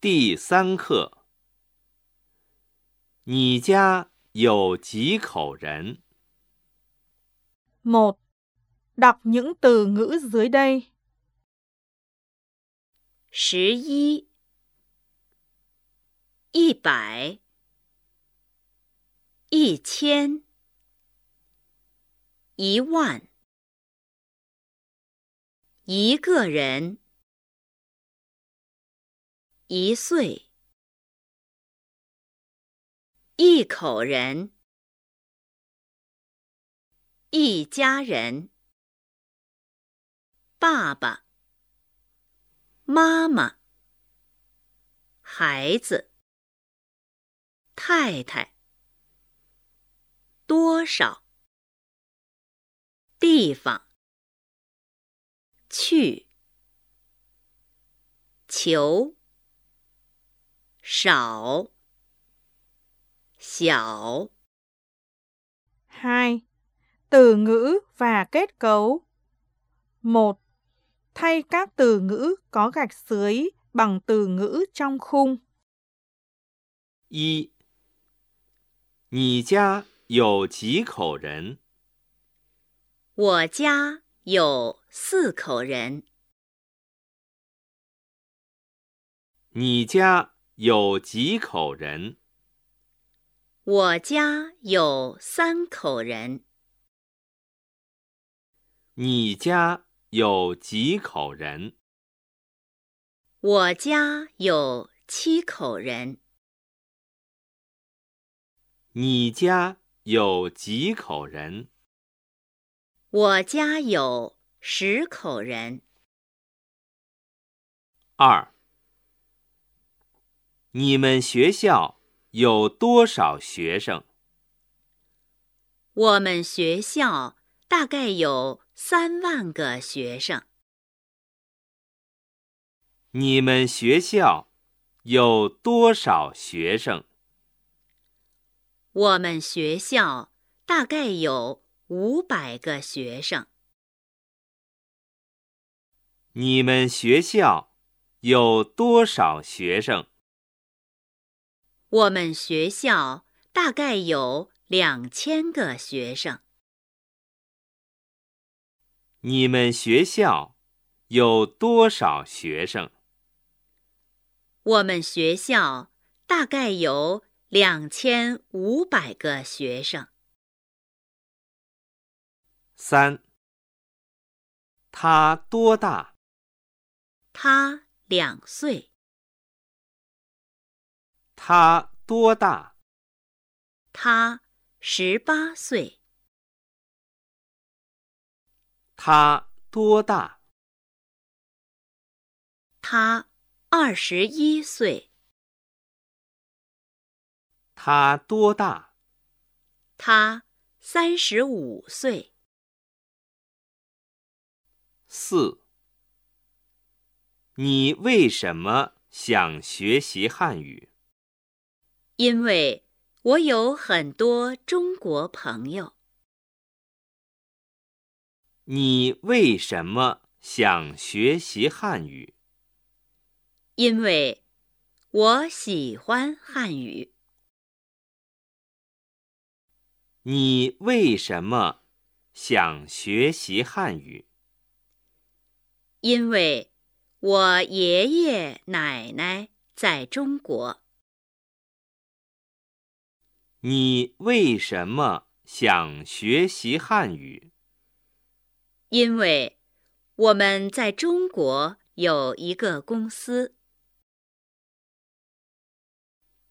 第三课，你家有几口人？ 1. Đọc những từ ngữ dưới đây. 十一、一百、 一千、一万、一个人、一岁、一口人、一家人、爸爸。妈妈、孩子、太太、少、地方、去、求、少、小、 2. Từ ngữ và kết cấu 1. Thay các từ ngữ có gạch dưới bằng từ ngữ trong khung. 一，你家 有几口人？我家有四口人。你家有几口人？我家有三口人。你家有几口人？我家有七口人。你家有几口人？我家有十口人。二，你们学校有多少学生？我们学校大概有三万个学生。你们学校有多少学生？我们学校大概有五百个学生。你们学校有多少学生？我们学校大概有两千个学生。你们学校有多少学生？我们学校大概有两千五百个学生。三。他多大？他两岁。他多大？他十八岁。他多大？他二十一岁。他多大？他三十五岁。四。你为什么想学习汉语？因为我有很多中国朋友。你为什么想学习汉语？因为我喜欢汉语。你为什么想学习汉语？因为我爷爷奶奶在中国。你为什么想学习汉语？因为我们在中国有一个公司。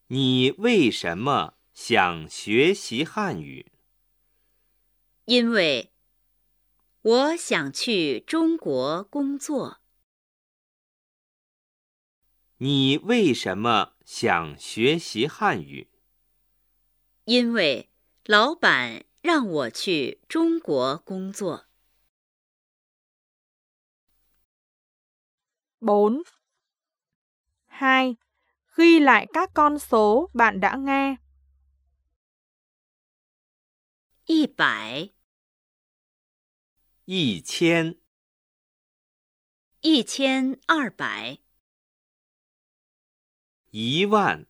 你为什么想学习汉语？因为我想去中国工作。你为什么想学习汉语？因为老板让我去中国工作。4. 2. Ghi lại các con số bạn đã nghe. 一百、一千、一千二百、一万、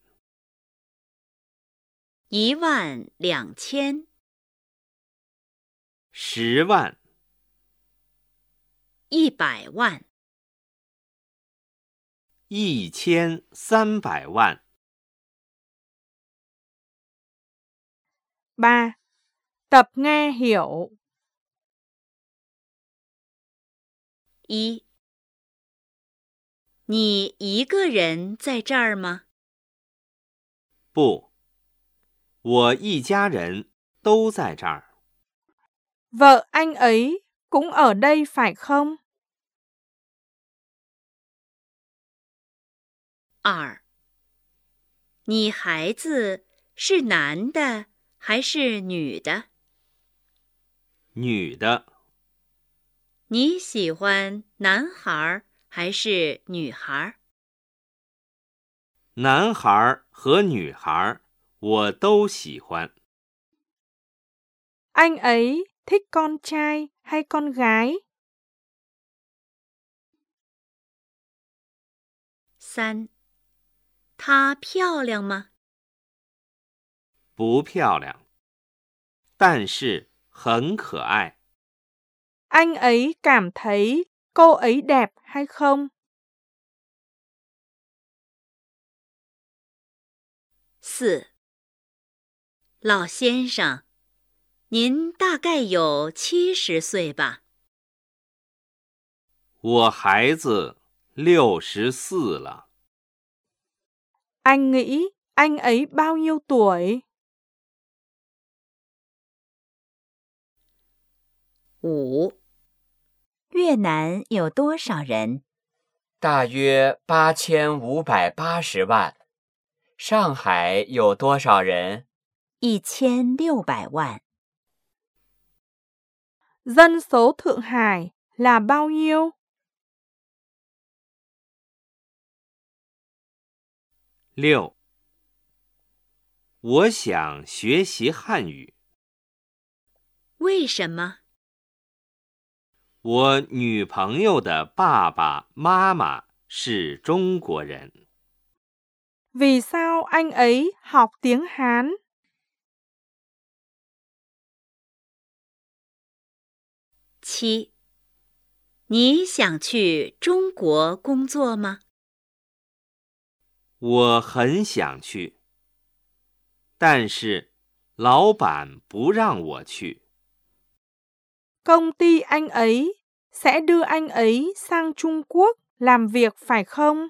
一万两千、十万、一百万、一千三百万。3. Tập nghe hiểu. 一。你一个人在这儿吗？不，我一家人都在这儿。 Vợ anh ấy cũng ở đây phải không? 二。你孩子是男的还是女的？ 女的，你喜欢男孩还是女孩？男孩儿和女孩儿我都喜欢。Anh ấy thích con trai hay con gái? 三。她漂亮吗？不漂亮，但是很可爱。 Anh ấy cảm thấy cô ấy đẹp hay không? 四。老先生，您大概有七十岁吧？我孩子六十四了。 Anh nghĩ anh ấy bao nhiêu tuổi? 五。越南有多少人？大约八千五百八十万。上海有多少人？一千六百万。Dân số Thượng Hải là bao nhiêu? 六。我想学习汉语。为什么？我女朋友的爸爸妈妈是中国人。Vì sao anh ấy học tiếng Hán? 七。你想去中国工作吗？我很想去，但是老板不让我去。Công ty anh ấy sẽ đưa anh ấy sang Trung Quốc làm việc, phải không?